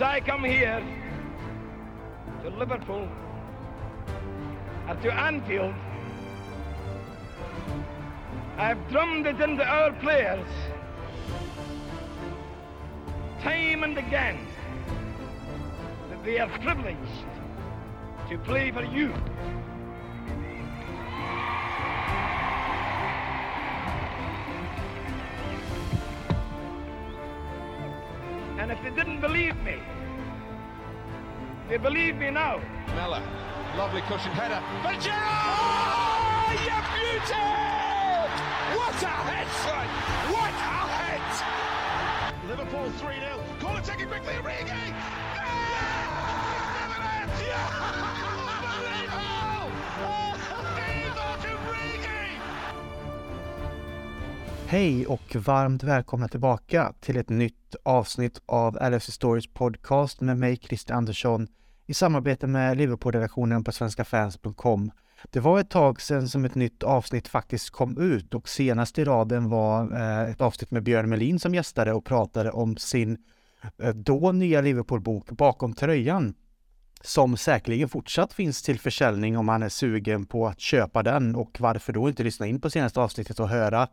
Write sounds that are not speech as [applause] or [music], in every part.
I come here to Liverpool and to Anfield, I've drummed it into our players time and again that they are privileged to play for you. Didn't believe me, they believe me now. Mella, lovely cushion header. For Gerrard! Oh, you beauty! What a head, son! What a head! Liverpool 3-0. Corner taken quickly, Origi! Ah! [laughs] Hej och varmt välkomna tillbaka till ett nytt avsnitt av LFC Stories podcast med mig Christer Andersson i samarbete med Liverpool-redaktionen på svenskafans.com. Det var ett tag sedan som ett nytt avsnitt faktiskt kom ut och senast i raden var eh, ett avsnitt med Björn Melin som gästade och pratade om sin eh, då nya Liverpool-bok Bakom tröjan som säkerligen fortsatt finns till försäljning om man är sugen på att köpa den och varför då inte lyssna in på senaste avsnittet och höra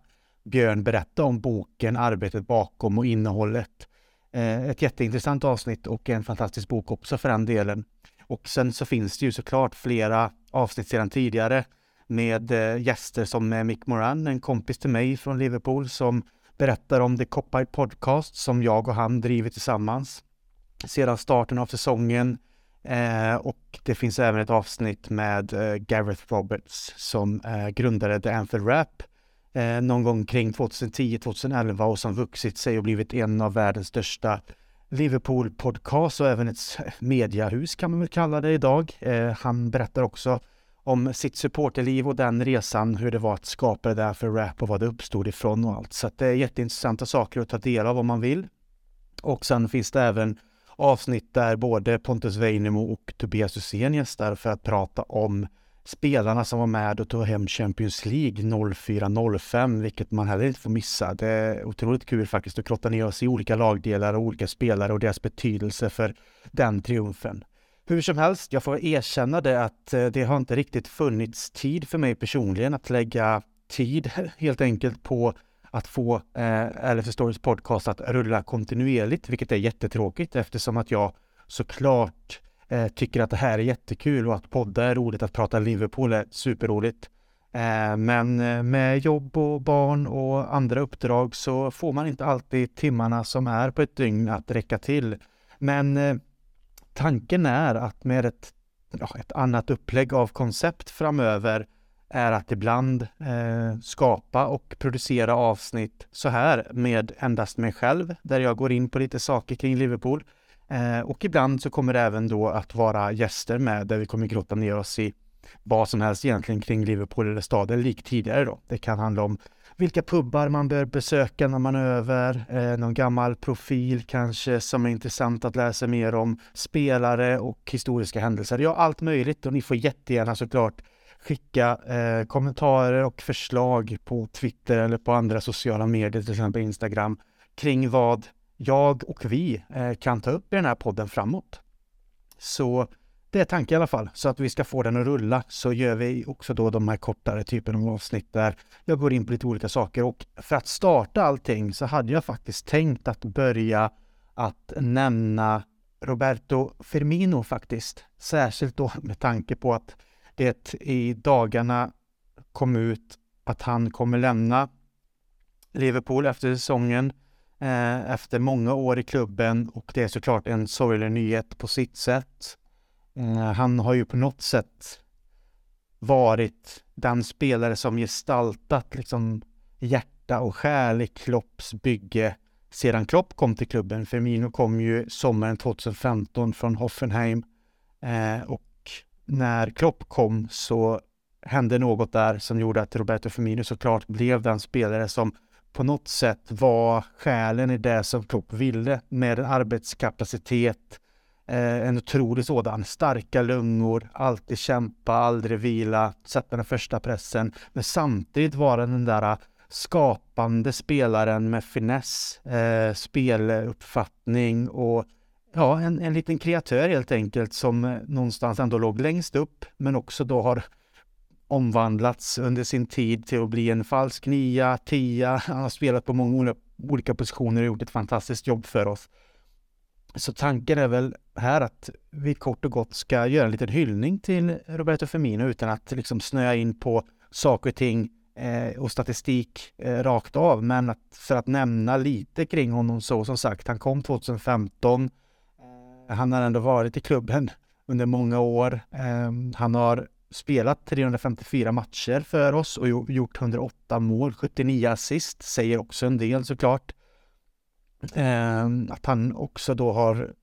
Björn berätta om boken, arbetet bakom och innehållet. Eh, ett jätteintressant avsnitt och en fantastisk bok också för den delen. Och sen så finns det ju såklart flera avsnitt sedan tidigare med eh, gäster som eh, Mick Moran, en kompis till mig från Liverpool som berättar om The Copite Podcast som jag och han driver tillsammans sedan starten av säsongen. Eh, och det finns även ett avsnitt med Gareth Roberts som grundade The Anthem Rap eh, någon gång kring 2010-2011 och som vuxit sig och blivit en av världens största Liverpool-podcast och även ett mediahus kan man väl kalla det idag. Eh, han berättar också om sitt supporterliv och den resan, hur det var att skapa det där för rap och vad det uppstod ifrån och allt. Så det är jätteintressanta saker att ta del av om man vill. Och sen finns det även avsnitt där både Pontus Weinemo och Tobias Hysén gästar för att prata om spelarna som var med och tog hem Champions League 04-05, vilket man heller inte får missa. Det är otroligt kul faktiskt att krotta ner oss i olika lagdelar och olika spelare och deras betydelse för den triumfen. Hur som helst, jag får erkänna det att eh, det har inte riktigt funnits tid för mig personligen att lägga tid [laughs] helt enkelt på att få eh, LFC Stories podcast att rulla kontinuerligt, vilket är jättetråkigt eftersom att jag såklart eh, tycker att det här är jättekul och att podda är roligt, att prata Liverpool är superroligt. Eh, men eh, med jobb och barn och andra uppdrag så får man inte alltid timmarna som är på ett dygn att räcka till. Men eh, tanken är att med ett, ja, ett annat upplägg av koncept framöver är att ibland eh, skapa och producera avsnitt så här med endast mig själv, där jag går in på lite saker kring Liverpool. Eh, och ibland så kommer det även då att vara gäster med där vi kommer grotta ner oss i vad som helst egentligen kring Liverpool eller staden, likt tidigare då. Det kan handla om vilka pubbar man bör besöka när man är över, eh, någon gammal profil kanske som är intressant att läsa mer om, spelare och historiska händelser. Ja, allt möjligt och ni får jättegärna såklart skicka eh, kommentarer och förslag på Twitter eller på andra sociala medier, till exempel Instagram, kring vad jag och vi eh, kan ta upp i den här podden framåt. Så det är tanken i alla fall. Så att vi ska få den att rulla så gör vi också då de här kortare typen av avsnitt där jag går in på lite olika saker. Och för att starta allting så hade jag faktiskt tänkt att börja att nämna Roberto Firmino faktiskt. Särskilt då med tanke på att det i dagarna kom ut att han kommer lämna Liverpool efter säsongen eh, efter många år i klubben och det är såklart en sorglig nyhet på sitt sätt. Eh, han har ju på något sätt varit den spelare som gestaltat liksom hjärta och själ i Klopps bygge sedan Klopp kom till klubben. Firmino kom ju sommaren 2015 från Hoffenheim eh, och när Klopp kom så hände något där som gjorde att Roberto Firmino såklart blev den spelare som på något sätt var själen i det som Klopp ville med en arbetskapacitet, eh, en otrolig sådan, starka lungor, alltid kämpa, aldrig vila, sätta den första pressen, men samtidigt vara den där skapande spelaren med finess, eh, speluppfattning och ja, en, en liten kreatör helt enkelt som eh, någonstans ändå låg längst upp men också då har omvandlats under sin tid till att bli en falsk nia, tia. Han har spelat på många olika positioner och gjort ett fantastiskt jobb för oss. Så tanken är väl här att vi kort och gott ska göra en liten hyllning till Roberto Firmino utan att liksom snöa in på saker och ting eh, och statistik eh, rakt av. Men att, för att nämna lite kring honom så som sagt, han kom 2015. Eh, han har ändå varit i klubben under många år. Eh, han har spelat 354 matcher för oss och gjort 108 mål, 79 assist, säger också en del såklart. Eh, att han också då har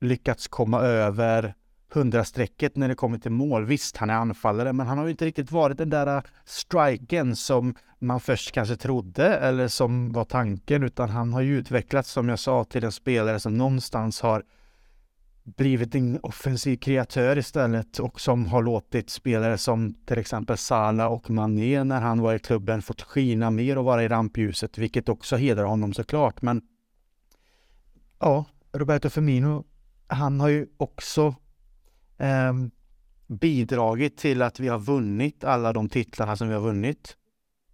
lyckats komma över 100-strecket när det kommer till mål. Visst, han är anfallare, men han har ju inte riktigt varit den där äh, striken som man först kanske trodde eller som var tanken, utan han har ju utvecklats, som jag sa, till en spelare som någonstans har blivit en offensiv kreatör istället och som har låtit spelare som till exempel Sala och Mané när han var i klubben fått skina mer och vara i rampljuset, vilket också hedrar honom såklart. Men ja, Roberto Firmino, han har ju också eh, bidragit till att vi har vunnit alla de titlarna som vi har vunnit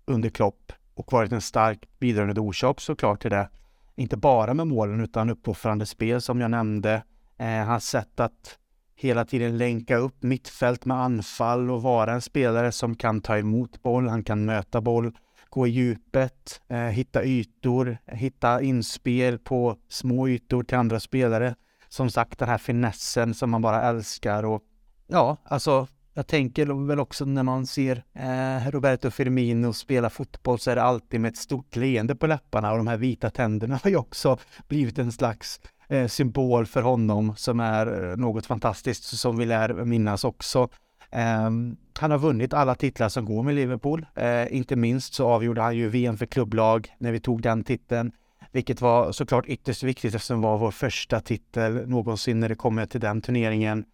under Klopp och varit en stark bidragande orsak såklart till det. Inte bara med målen utan uppoffrande spel som jag nämnde. Eh, hans sätt att hela tiden länka upp mittfält med anfall och vara en spelare som kan ta emot boll, han kan möta boll, gå i djupet, eh, hitta ytor, hitta inspel på små ytor till andra spelare. Som sagt den här finessen som man bara älskar och ja, alltså jag tänker väl också när man ser eh, Roberto Firmino spela fotboll så är det alltid med ett stort leende på läpparna och de här vita tänderna har ju också blivit en slags Eh, symbol för honom som är eh, något fantastiskt som vi lär minnas också. Ehm, han har vunnit alla titlar som går med Liverpool. Eh, inte minst så avgjorde han ju VM för klubblag när vi tog den titeln vilket var såklart ytterst viktigt eftersom det var vår första titel någonsin när det kommer till den turneringen.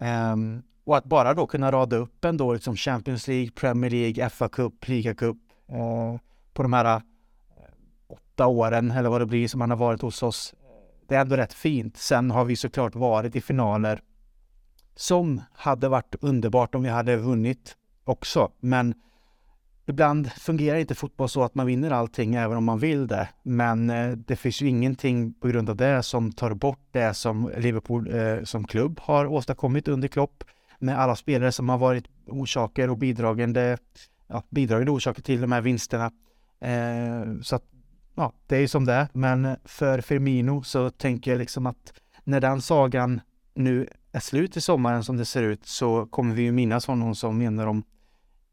Ehm, och att bara då kunna rada upp ändå liksom Champions League, Premier League, FA Cup, Liga Cup på de här åtta åren eller vad det blir som han har varit hos oss. Det är ändå rätt fint. Sen har vi såklart varit i finaler som hade varit underbart om vi hade vunnit också. Men Ibland fungerar inte fotboll så att man vinner allting även om man vill det. Men eh, det finns ju ingenting på grund av det som tar bort det som Liverpool eh, som klubb har åstadkommit under Klopp med alla spelare som har varit orsaker och bidragande, ja, bidragande orsaker till de här vinsterna. Eh, så att, ja, det är ju som det är. Men för Firmino så tänker jag liksom att när den sagan nu är slut i sommaren som det ser ut så kommer vi ju minnas honom som en av de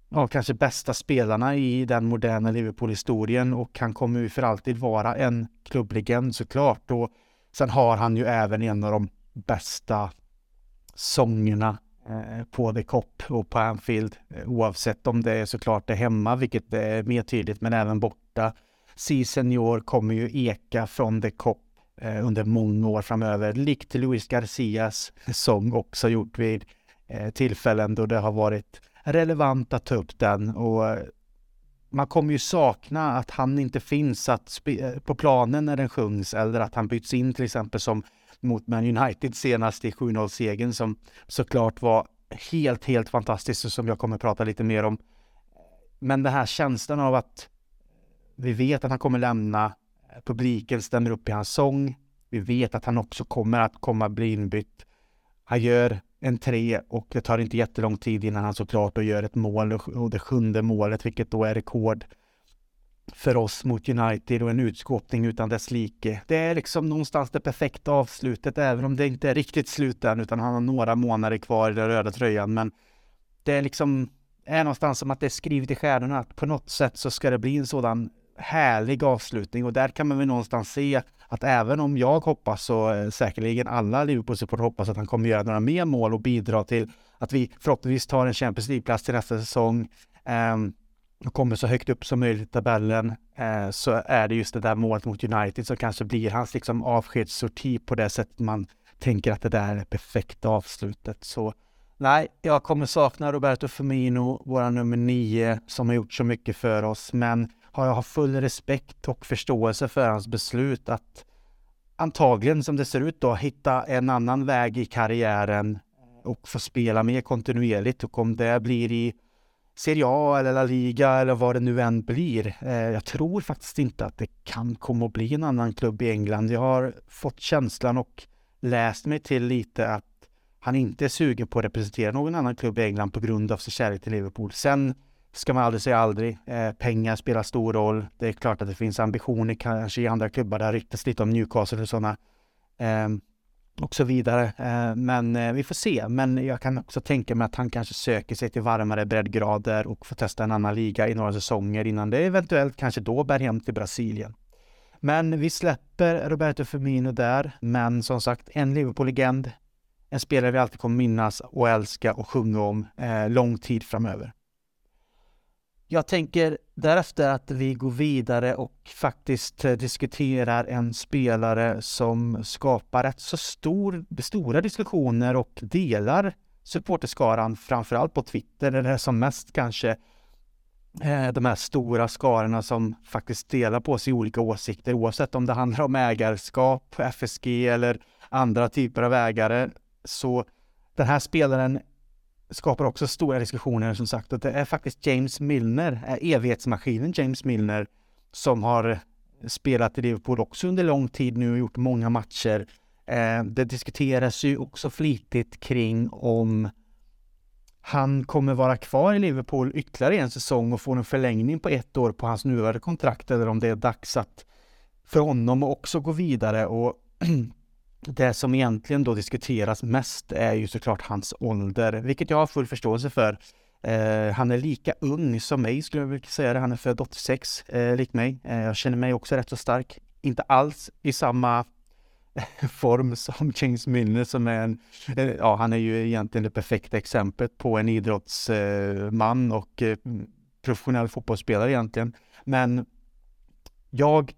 ja, kanske bästa spelarna i den moderna Liverpool-historien och han kommer ju för alltid vara en klubblegend såklart. Och sen har han ju även en av de bästa sångerna eh, på The Cop och på Anfield eh, oavsett om det är såklart det hemma, vilket är mer tydligt, men även borta. Si Senior kommer ju eka från The Cop eh, under många år framöver, likt Luis Garcias sång också gjort vid eh, tillfällen då det har varit relevant att ta upp den och eh, man kommer ju sakna att han inte finns att eh, på planen när den sjungs eller att han byts in till exempel som mot Man United senast i 7-0-segern som såklart var helt, helt fantastiskt och som jag kommer prata lite mer om. Men den här känslan av att vi vet att han kommer lämna, publiken stämmer upp i hans sång, vi vet att han också kommer att komma bli inbytt. Han gör en tre och det tar inte jättelång tid innan han såklart och gör ett mål och det sjunde målet, vilket då är rekord för oss mot United och en utskåpning utan dess like. Det är liksom någonstans det perfekta avslutet, även om det inte är riktigt slut än, utan han har några månader kvar i den röda tröjan. Men det är liksom, är någonstans som att det är skrivet i stjärnorna att på något sätt så ska det bli en sådan härlig avslutning och där kan man väl någonstans se att även om jag hoppas och eh, säkerligen alla Liverpool-supportrar hoppas att han kommer göra några mer mål och bidra till att vi förhoppningsvis tar en Champions League-plats till nästa säsong eh, och kommer så högt upp som möjligt i tabellen eh, så är det just det där målet mot United som kanske blir hans liksom avskedssorti på det sättet man tänker att det där är det perfekta avslutet. Så nej, jag kommer sakna Roberto Firmino, våra nummer nio, som har gjort så mycket för oss, men har jag full respekt och förståelse för hans beslut att antagligen som det ser ut då hitta en annan väg i karriären och få spela mer kontinuerligt och om det blir i Serie A eller La Liga eller vad det nu än blir. Eh, jag tror faktiskt inte att det kan komma att bli en annan klubb i England. Jag har fått känslan och läst mig till lite att han inte är sugen på att representera någon annan klubb i England på grund av sin kärlek till Liverpool. Sen ska man aldrig säga aldrig. Eh, pengar spelar stor roll. Det är klart att det finns ambitioner kanske i andra klubbar. Det har ryktats lite om Newcastle och sådana. Eh, och så vidare. Eh, men eh, vi får se. Men jag kan också tänka mig att han kanske söker sig till varmare breddgrader och får testa en annan liga i några säsonger innan det eventuellt kanske då bär hem till Brasilien. Men vi släpper Roberto Firmino där. Men som sagt, en Liverpool-legend. En spelare vi alltid kommer minnas och älska och sjunga om eh, lång tid framöver. Jag tänker därefter att vi går vidare och faktiskt eh, diskuterar en spelare som skapar rätt så stor, stora diskussioner och delar supporterskaran, framförallt på Twitter, eller som mest kanske eh, de här stora skarorna som faktiskt delar på sig olika åsikter oavsett om det handlar om ägarskap, FSG eller andra typer av ägare. Så den här spelaren skapar också stora diskussioner som sagt och det är faktiskt James Milner, eh, evighetsmaskinen James Milner som har spelat i Liverpool också under lång tid nu och gjort många matcher. Eh, det diskuteras ju också flitigt kring om han kommer vara kvar i Liverpool ytterligare en säsong och få en förlängning på ett år på hans nuvarande kontrakt eller om det är dags att för honom också gå vidare och [clears throat] det som egentligen då diskuteras mest är ju såklart hans ålder, vilket jag har full förståelse för. Eh, han är lika ung som mig skulle jag vilja säga det. Han är född 86, eh, likt mig. Eh, jag känner mig också rätt så stark. Inte alls i samma [laughs] form som James Milner som är en, eh, ja han är ju egentligen det perfekta exemplet på en idrottsman och eh, professionell fotbollsspelare egentligen. Men jag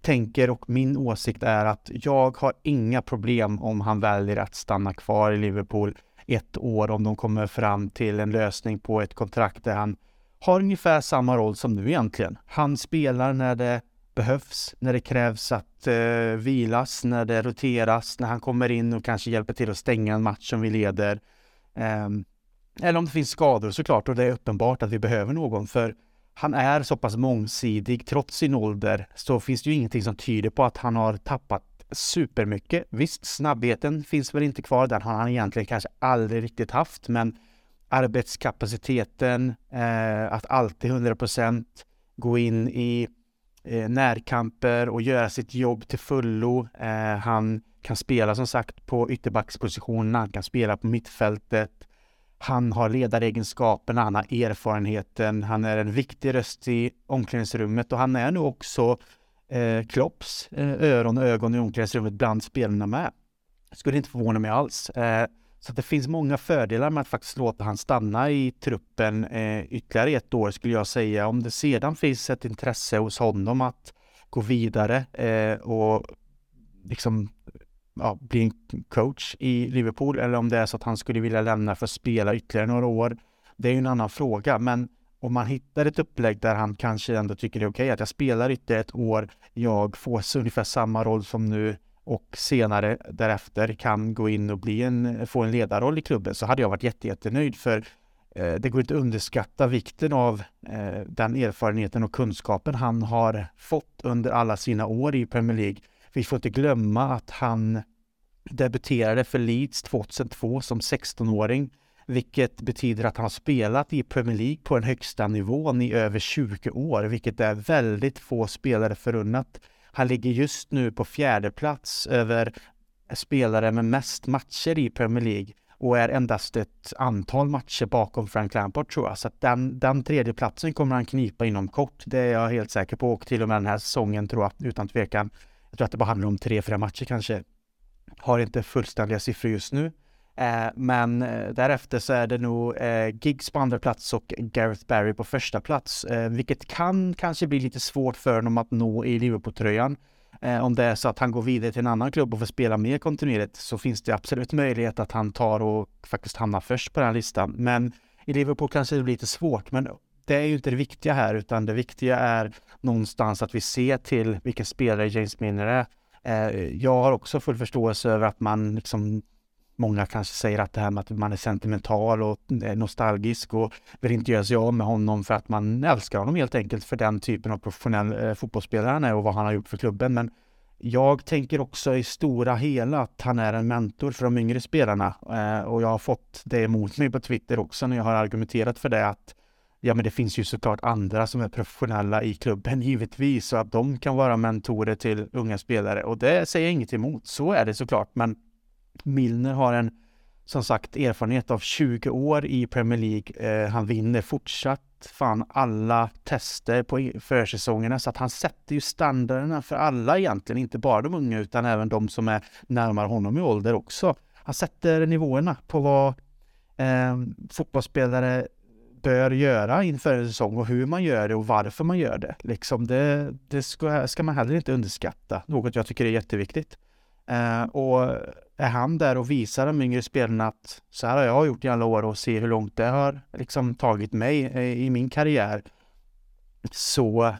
tänker och min åsikt är att jag har inga problem om han väljer att stanna kvar i Liverpool ett år om de kommer fram till en lösning på ett kontrakt där han har ungefär samma roll som nu egentligen. Han spelar när det behövs, när det krävs att eh, vilas, när det roteras, när han kommer in och kanske hjälper till att stänga en match som vi leder. Eh, eller om det finns skador såklart och det är uppenbart att vi behöver någon för han är så pass mångsidig trots sin ålder så finns det ju ingenting som tyder på att han har tappat supermycket. Visst, snabbheten finns väl inte kvar, den har han egentligen kanske aldrig riktigt haft, men arbetskapaciteten, eh, att alltid 100% gå in i eh, närkamper och göra sitt jobb till fullo. Eh, han kan spela som sagt på ytterbackspositionerna, han kan spela på mittfältet. Han har ledaregenskaperna, han har erfarenheten, han är en viktig röst i omklädningsrummet och han är nu också eh, Klopps eh, öron och ögon i omklädningsrummet bland spelarna med. Skulle inte förvåna mig alls. Eh, så det finns många fördelar med att faktiskt låta han stanna i truppen eh, ytterligare ett år skulle jag säga. Om det sedan finns ett intresse hos honom att gå vidare eh, och liksom ja, bli en coach i Liverpool eller om det är så att han skulle vilja lämna för att spela ytterligare några år. Det är ju en annan fråga, men om man hittar ett upplägg där han kanske ändå tycker det är okej okay, att jag spelar ytterligare ett år, jag får ungefär samma roll som nu och senare därefter kan gå in och bli en, få en ledarroll i klubben så hade jag varit jätte, jättenöjd för eh, det går inte att underskatta vikten av eh, den erfarenheten och kunskapen han har fått under alla sina år i Premier League vi får inte glömma att han debuterade för Leeds 2002 som 16-åring, vilket betyder att han har spelat i Premier League på den högsta nivån i över 20 år, vilket är väldigt få spelare förunnat. Han ligger just nu på fjärde plats över spelare med mest matcher i Premier League och är endast ett antal matcher bakom Frank Lampard tror jag. Så att den, den tredje platsen kommer han knipa inom kort. Det är jag helt säker på och till och med den här säsongen tror jag utan tvekan. Jag tror att det bara handlar om tre, fyra matcher kanske. Har inte fullständiga siffror just nu. Eh, men eh, därefter så är det nog eh, Giggs på andra plats och Gareth Barry på första plats, eh, vilket kan kanske bli lite svårt för honom att nå i Liverpool-tröjan. Eh, om det är så att han går vidare till en annan klubb och får spela mer kontinuerligt så finns det absolut möjlighet att han tar och faktiskt hamnar först på den här listan. Men i Liverpool kanske det blir lite svårt, men det är ju inte det viktiga här, utan det viktiga är någonstans att vi ser till vilken spelare James Milner är. Eh, jag har också full förståelse över att man liksom Många kanske säger att det här med att man är sentimental och nostalgisk och vill inte göra sig av med honom för att man älskar honom helt enkelt för den typen av professionell eh, fotbollsspelare han är och vad han har gjort för klubben. Men jag tänker också i stora hela att han är en mentor för de yngre spelarna eh, och jag har fått det emot mig på Twitter också när jag har argumenterat för det att Ja, men det finns ju såklart andra som är professionella i klubben givetvis så att de kan vara mentorer till unga spelare och det säger jag inget emot. Så är det såklart, men Milner har en som sagt erfarenhet av 20 år i Premier League. Eh, han vinner fortsatt fan alla tester på försäsongerna så att han sätter ju standarderna för alla egentligen, inte bara de unga utan även de som är närmare honom i ålder också. Han sätter nivåerna på vad eh, fotbollsspelare bör göra inför en säsong och hur man gör det och varför man gör det. Liksom det det ska, ska man heller inte underskatta, något jag tycker är jätteviktigt. Eh, och är han där och visar de yngre spelarna att så här har jag gjort i alla år och ser hur långt det har liksom tagit mig eh, i min karriär så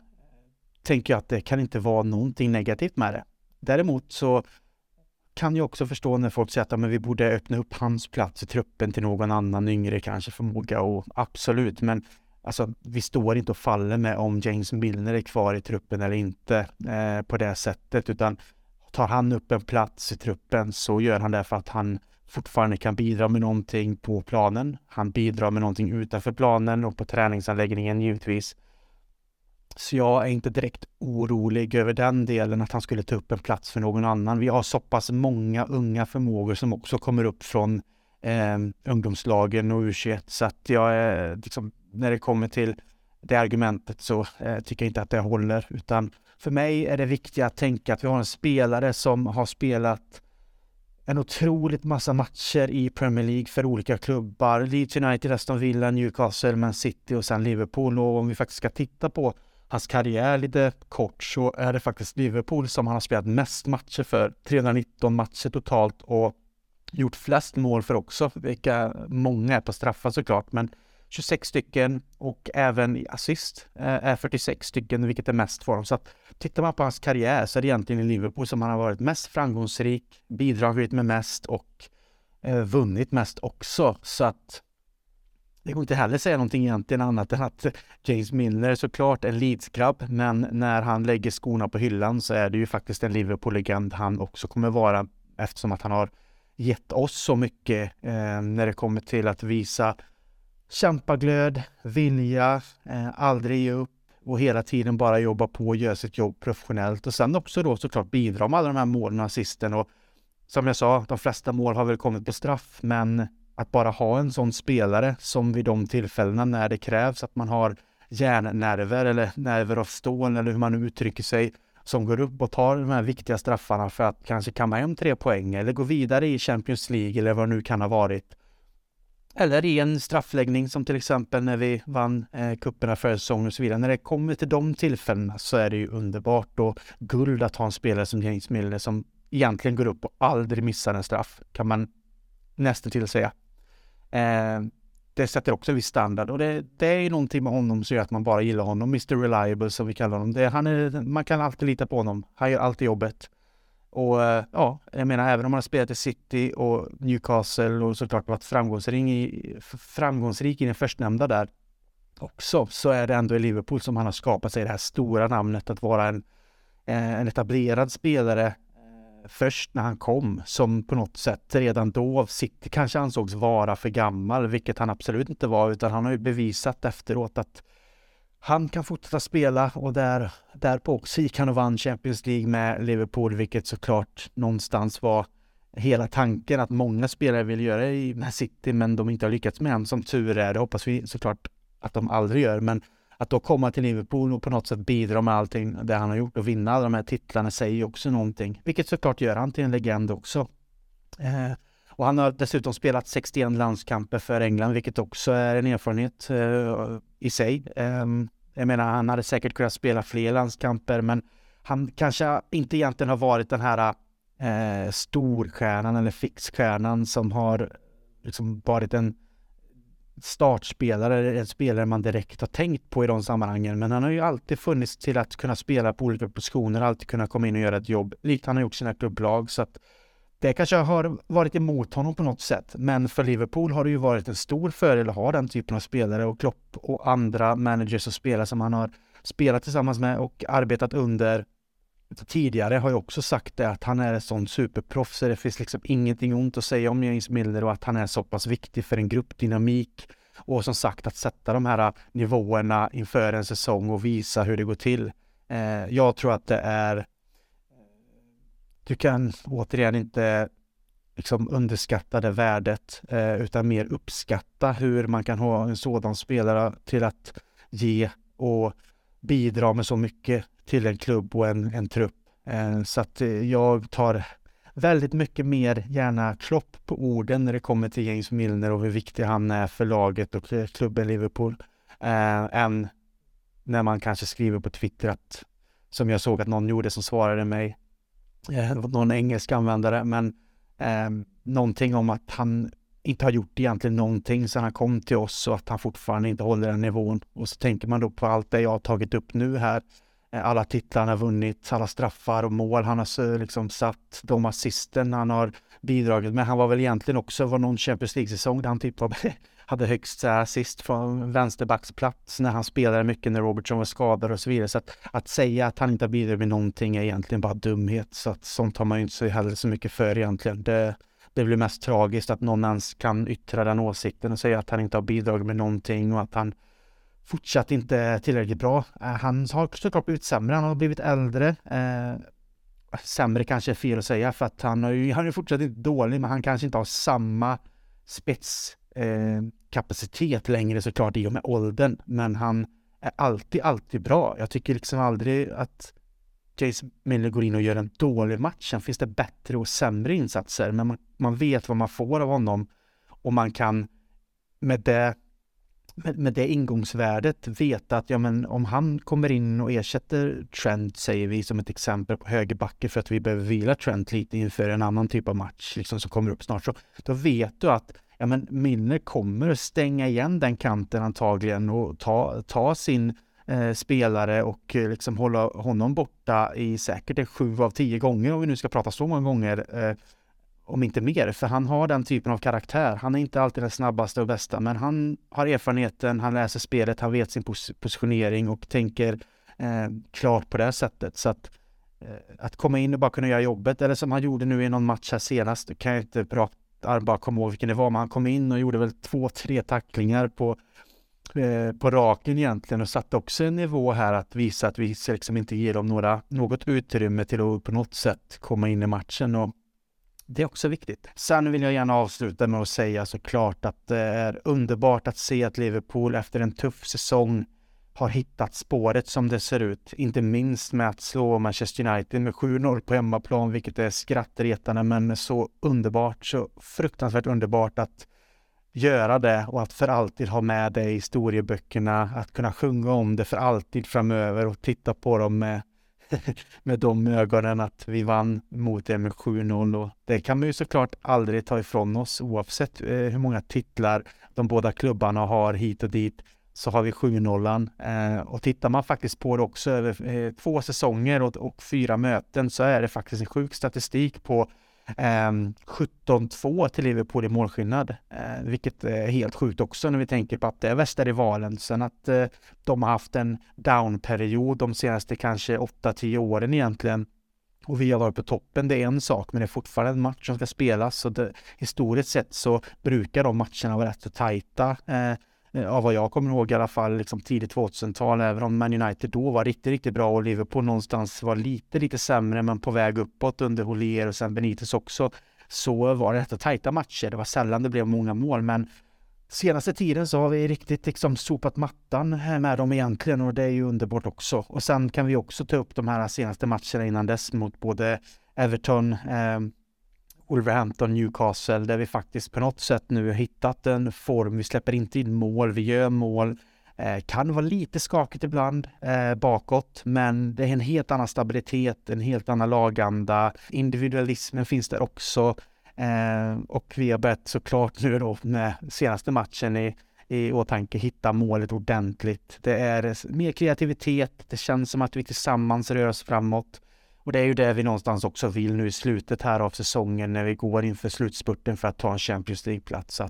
tänker jag att det kan inte vara någonting negativt med det. Däremot så kan jag också förstå när folk säger att men vi borde öppna upp hans plats i truppen till någon annan yngre kanske förmåga och absolut, men alltså vi står inte och faller med om James Milner är kvar i truppen eller inte eh, på det sättet, utan tar han upp en plats i truppen så gör han det för att han fortfarande kan bidra med någonting på planen. Han bidrar med någonting utanför planen och på träningsanläggningen givetvis. Så jag är inte direkt orolig över den delen att han skulle ta upp en plats för någon annan. Vi har så pass många unga förmågor som också kommer upp från eh, ungdomslagen och U21 så att jag är liksom när det kommer till det argumentet så eh, tycker jag inte att det håller utan för mig är det viktigt att tänka att vi har en spelare som har spelat en otroligt massa matcher i Premier League för olika klubbar. Leeds United, Aston Villa, Newcastle, Man City och sen Liverpool. Och om vi faktiskt ska titta på hans karriär lite kort så är det faktiskt Liverpool som han har spelat mest matcher för. 319 matcher totalt och gjort flest mål för också, vilka många är på straffar såklart. Men 26 stycken och även i assist eh, är 46 stycken, vilket är mest för honom. Så att tittar man på hans karriär så är det egentligen i Liverpool som han har varit mest framgångsrik, bidragit med mest och eh, vunnit mest också. Så att det går inte heller säga någonting egentligen annat än att James Milner är såklart en Leeds-grabb, men när han lägger skorna på hyllan så är det ju faktiskt en Liverpool-legend han också kommer vara eftersom att han har gett oss så mycket eh, när det kommer till att visa kämpaglöd, vilja, eh, aldrig ge upp och hela tiden bara jobba på och göra sitt jobb professionellt och sen också då såklart bidra med alla de här målen och assisten och som jag sa, de flesta mål har väl kommit på straff, men att bara ha en sån spelare som vid de tillfällena när det krävs att man har järnnerver eller nerver av stål eller hur man nu uttrycker sig som går upp och tar de här viktiga straffarna för att kanske kamma hem tre poäng eller gå vidare i Champions League eller vad det nu kan ha varit. Eller i en straffläggning som till exempel när vi vann eh, kupperna förra säsongen och så vidare. När det kommer till de tillfällena så är det ju underbart och guld att ha en spelare som James Milner som egentligen går upp och aldrig missar en straff, kan man nästan till säga. Eh, det sätter också en viss standard och det, det är ju någonting med honom som gör att man bara gillar honom. Mr Reliable som vi kallar honom. Det, han är, man kan alltid lita på honom. Han gör alltid jobbet. Och eh, ja, jag menar även om han har spelat i City och Newcastle och såklart varit framgångsrik i, framgångsrik i den förstnämnda där också, så är det ändå i Liverpool som han har skapat sig det här stora namnet att vara en, eh, en etablerad spelare först när han kom som på något sätt redan då av City kanske ansågs vara för gammal, vilket han absolut inte var, utan han har ju bevisat efteråt att han kan fortsätta spela och där, därpå också gick han och vann Champions League med Liverpool, vilket såklart någonstans var hela tanken att många spelare vill göra i Man City, men de inte har lyckats med än. Som tur är, det hoppas vi såklart att de aldrig gör, men att då komma till Liverpool och på något sätt bidra med allting det han har gjort och vinna alla de här titlarna säger ju också någonting, vilket såklart gör han till en legend också. Eh, och han har dessutom spelat 61 landskamper för England, vilket också är en erfarenhet eh, i sig. Eh, jag menar, han hade säkert kunnat spela fler landskamper, men han kanske inte egentligen har varit den här eh, storstjärnan eller fixstjärnan som har liksom varit en startspelare, en spelare man direkt har tänkt på i de sammanhangen. Men han har ju alltid funnits till att kunna spela på olika positioner, alltid kunna komma in och göra ett jobb, likt han har gjort sina klubblag. Så att det kanske har varit emot honom på något sätt. Men för Liverpool har det ju varit en stor fördel att ha den typen av spelare och Klopp och andra managers och spelare som han har spelat tillsammans med och arbetat under tidigare har jag också sagt det att han är en sån superproffs så det finns liksom ingenting ont att säga om James Milner och att han är så pass viktig för en gruppdynamik och som sagt att sätta de här äh, nivåerna inför en säsong och visa hur det går till. Eh, jag tror att det är eh, du kan återigen inte liksom underskatta det värdet eh, utan mer uppskatta hur man kan ha en sådan spelare till att ge och bidra med så mycket till en klubb och en, en trupp. Eh, så att eh, jag tar väldigt mycket mer gärna Klopp på orden när det kommer till James Milner och hur viktig han är för laget och eh, klubben Liverpool eh, än när man kanske skriver på Twitter att som jag såg att någon gjorde som svarade mig eh, någon engelsk användare men eh, någonting om att han inte har gjort egentligen någonting sedan han kom till oss och att han fortfarande inte håller den nivån. Och så tänker man då på allt det jag har tagit upp nu här. Eh, alla titlar han har vunnit, alla straffar och mål han har liksom satt, de assisten han har bidragit med. Han var väl egentligen också, var någon Champions League-säsong där han typ [laughs] hade högst assist från vänsterbacksplats när han spelade mycket när Robertson var skadad och så vidare. Så att, att säga att han inte har bidragit med någonting är egentligen bara dumhet. Så att sånt har man ju inte så heller så mycket för egentligen. Det, det blir mest tragiskt att någon ens kan yttra den åsikten och säga att han inte har bidragit med någonting och att han fortsatt inte är tillräckligt bra. Eh, han har såklart blivit sämre, han har blivit äldre. Eh, sämre kanske är fel att säga för att han har ju, han är fortsatt inte dålig men han kanske inte har samma spetskapacitet eh, längre såklart i och med åldern. Men han är alltid, alltid bra. Jag tycker liksom aldrig att Jace Miller går in och gör en dålig match. Sen finns det bättre och sämre insatser, men man, man vet vad man får av honom och man kan med det med, med det ingångsvärdet veta att ja, men om han kommer in och ersätter Trent, säger vi som ett exempel på högerbacke för att vi behöver vila Trent lite inför en annan typ av match liksom, som kommer upp snart, så då vet du att ja, men Milner kommer stänga igen den kanten antagligen och ta, ta sin eh, spelare och eh, liksom hålla honom borta i säkert sju av tio gånger om vi nu ska prata så många gånger. Eh, om inte mer, för han har den typen av karaktär. Han är inte alltid den snabbaste och bästa, men han har erfarenheten, han läser spelet, han vet sin pos positionering och tänker eh, klart på det sättet. Så att, eh, att komma in och bara kunna göra jobbet, eller som han gjorde nu i någon match här senast, kan jag inte prata, bara komma ihåg vilken det var, men han kom in och gjorde väl två, tre tacklingar på Eh, på raken egentligen och satte också en nivå här att visa att vi liksom inte ger dem några, något utrymme till att på något sätt komma in i matchen och det är också viktigt. Sen vill jag gärna avsluta med att säga såklart att det är underbart att se att Liverpool efter en tuff säsong har hittat spåret som det ser ut. Inte minst med att slå Manchester United med 7-0 på hemmaplan, vilket är skrattretande men så underbart, så fruktansvärt underbart att göra det och att för alltid ha med det i historieböckerna, att kunna sjunga om det för alltid framöver och titta på dem med, [laughs] med de ögonen att vi vann mot det med 7-0 och det kan man ju såklart aldrig ta ifrån oss oavsett eh, hur många titlar de båda klubbarna har hit och dit så har vi 7-0 eh, och tittar man faktiskt på det också över eh, två säsonger och, och fyra möten så är det faktiskt en sjuk statistik på Ehm, 17-2 till Liverpool i målskillnad, eh, vilket är helt sjukt också när vi tänker på att det är värsta rivalen. Sen att eh, de har haft en downperiod de senaste kanske 8-10 åren egentligen och vi har varit på toppen, det är en sak, men det är fortfarande en match som ska spelas. Så det, historiskt sett så brukar de matcherna vara rätt så tajta. Eh, Eh, av vad jag kommer ihåg i alla fall, liksom tidigt 2000-tal, även om Man United då var riktigt, riktigt bra och Liverpool någonstans var lite, lite sämre, men på väg uppåt under Holier och sen Benitez också, så var det rätt tajta matcher. Det var sällan det blev många mål, men senaste tiden så har vi riktigt liksom sopat mattan med dem egentligen och det är ju underbart också. Och sen kan vi också ta upp de här senaste matcherna innan dess mot både Everton, eh, Wolverhampton, Newcastle, där vi faktiskt på något sätt nu har hittat en form. Vi släpper inte in mål, vi gör mål. Eh, kan vara lite skakigt ibland eh, bakåt, men det är en helt annan stabilitet, en helt annan laganda. Individualismen finns där också. Eh, och vi har börjat såklart nu då med senaste matchen i, i åtanke, hitta målet ordentligt. Det är mer kreativitet, det känns som att vi tillsammans rör oss framåt. Och det är ju det vi någonstans också vill nu i slutet här av säsongen när vi går inför slutspurten för att ta en Champions League-plats.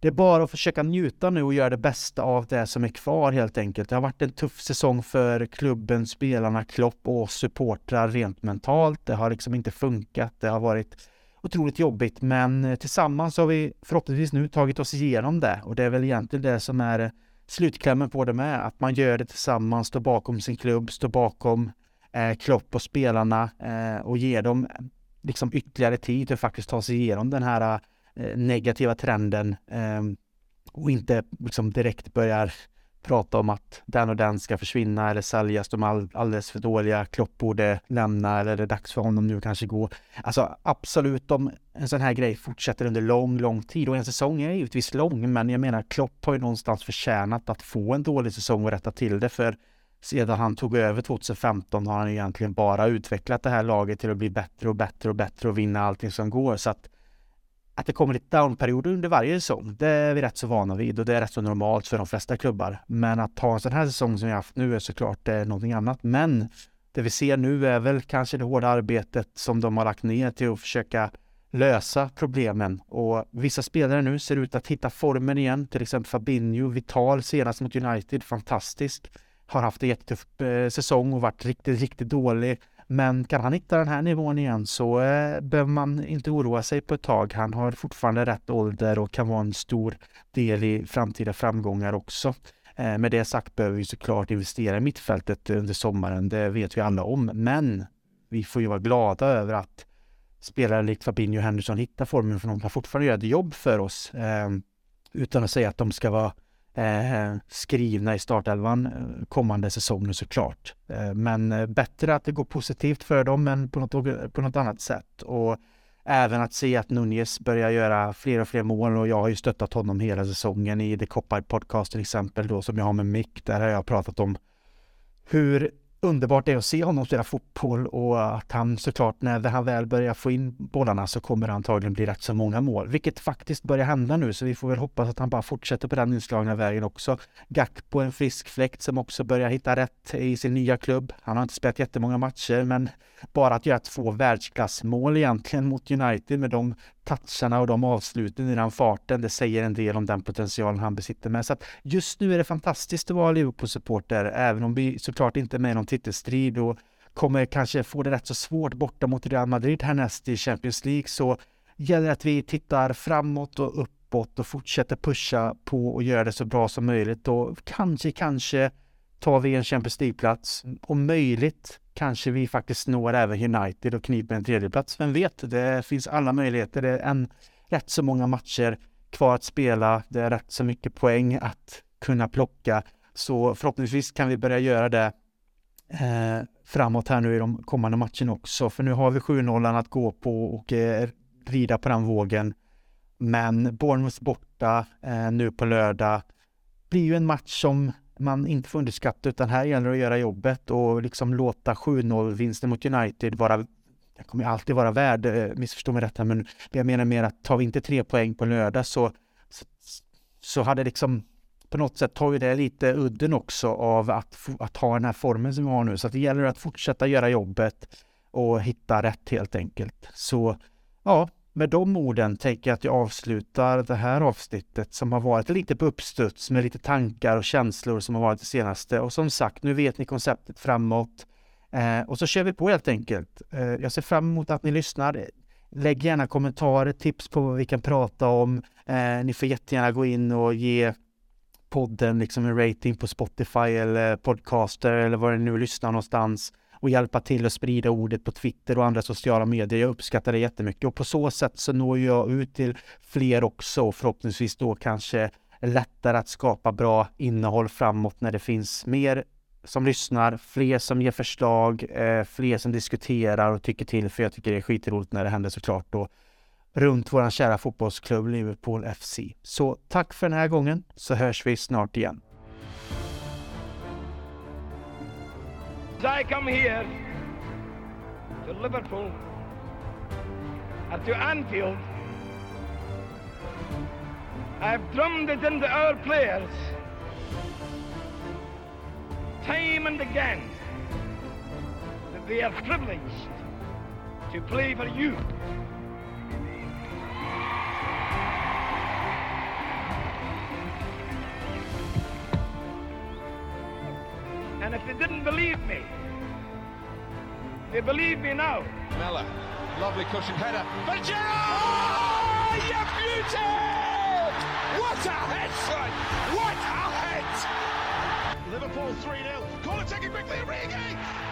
Det är bara att försöka njuta nu och göra det bästa av det som är kvar helt enkelt. Det har varit en tuff säsong för klubben, spelarna, Klopp och supportrar rent mentalt. Det har liksom inte funkat. Det har varit otroligt jobbigt, men eh, tillsammans har vi förhoppningsvis nu tagit oss igenom det och det är väl egentligen det som är eh, slutklämmen på det med, att man gör det tillsammans, står bakom sin klubb, står bakom eh, Klopp och spelarna eh, och ger dem liksom ytterligare tid att faktiskt ta sig igenom den här eh, negativa trenden eh, och inte liksom direkt börjar prata om att den och den ska försvinna eller säljas, de är alldeles för dåliga, Klopp borde lämna eller det är dags för honom nu kanske gå. Alltså absolut, om en sån här grej fortsätter under lång, lång tid och en säsong är givetvis lång, men jag menar Klopp har ju någonstans förtjänat att få en dålig säsong och rätta till det för sedan han tog över 2015 har han egentligen bara utvecklat det här laget till att bli bättre och bättre och bättre och vinna allting som går så att att det kommer lite downperioder under varje säsong, det är vi rätt så vana vid och det är rätt så normalt för de flesta klubbar. Men att ta en sån här säsong som vi haft nu är såklart är någonting annat. Men det vi ser nu är väl kanske det hårda arbetet som de har lagt ner till att försöka lösa problemen och vissa spelare nu ser ut att hitta formen igen, till exempel Fabinho, Vital senast mot United, fantastisk. Har haft en jättetuff eh, säsong och varit riktigt, riktigt dålig. Men kan han hitta den här nivån igen så eh, behöver man inte oroa sig på ett tag. Han har fortfarande rätt ålder och kan vara en stor del i framtida framgångar också. Eh, med det sagt behöver vi såklart investera i mittfältet under sommaren. Det vet vi alla om. Men vi får ju vara glada över att spelare likt Fabinho och Henderson hittar formen för de kan fortfarande göra ett jobb för oss. Eh, utan att säga att de ska vara eh, skrivna i startelvan eh, kommande säsonger såklart. Eh, men eh, bättre att det går positivt för dem än på något, på något annat sätt. Och även att se att Nunez börjar göra fler och fler mål och jag har ju stöttat honom hela säsongen i The Copper Podcast till exempel då som jag har med Mick. Där har jag pratat om hur underbart det är att se honom spela fotboll och att han såklart när han väl börjar få in bollarna så kommer det antagligen bli rätt så många mål, vilket faktiskt börjar hända nu så vi får väl hoppas att han bara fortsätter på den inslagna vägen också. Gakpo en frisk fläkt som också börjar hitta rätt i sin nya klubb. Han har inte spelat jättemånga matcher men bara att göra två världsklassmål egentligen mot United med de toucharna och de avsluten i den farten, det säger en del om den potentialen han besitter med. Så att just nu är det fantastiskt att vara Liverpool-supporter, även om vi såklart inte är med i någon titelstrid och kommer kanske få det rätt så svårt borta mot Real Madrid härnäst i Champions League så gäller det att vi tittar framåt och uppåt och fortsätter pusha på och göra det så bra som möjligt och kanske, kanske tar vi en Champions League-plats. Om möjligt kanske vi faktiskt når även United och kniper en tredjeplats. Vem vet? Det finns alla möjligheter. Det är en rätt så många matcher kvar att spela. Det är rätt så mycket poäng att kunna plocka. Så förhoppningsvis kan vi börja göra det eh, framåt här nu i de kommande matcherna också. För nu har vi 7-0 att gå på och eh, rida på den vågen. Men Bournemouth borta eh, nu på lördag blir ju en match som man inte får underskatta utan här gäller det att göra jobbet och liksom låta 7-0 vinsten mot United vara den kommer alltid vara värd, eh, missförstå mig rätt här, men jag menar mer att tar vi inte tre poäng på lördag så, så, så hade liksom på något sätt tar ju det lite udden också av att, att ha den här formen som vi har nu. Så att det gäller att fortsätta göra jobbet och hitta rätt helt enkelt. Så ja, med de orden tänker jag att jag avslutar det här avsnittet som har varit lite på uppstuds med lite tankar och känslor som har varit det senaste. Och som sagt, nu vet ni konceptet framåt. Eh, och så kör vi på helt enkelt. Eh, jag ser fram emot att ni lyssnar. Lägg gärna kommentarer, tips på vad vi kan prata om. Eh, ni får jättegärna gå in och ge podden liksom en rating på Spotify eller Podcaster eller var ni nu lyssnar någonstans och hjälpa till att sprida ordet på Twitter och andra sociala medier. Jag uppskattar det jättemycket och på så sätt så når jag ut till fler också och förhoppningsvis då kanske lättare att skapa bra innehåll framåt när det finns mer som lyssnar, fler som ger förslag, eh, fler som diskuterar och tycker till för jag tycker det är skitroligt när det händer såklart då runt vår kära fotbollsklubb Liverpool FC. Så tack för den här gången så hörs vi snart igen. As I come here to Liverpool, and to Anfield, I've drummed it into our players time and again that they are privileged to play for you. Believe me now. Mella, lovely cushion header. But Gerrard! Oh, you beauty! What a head, son! What a head! Liverpool 3 0. Corner taken quickly, Origi!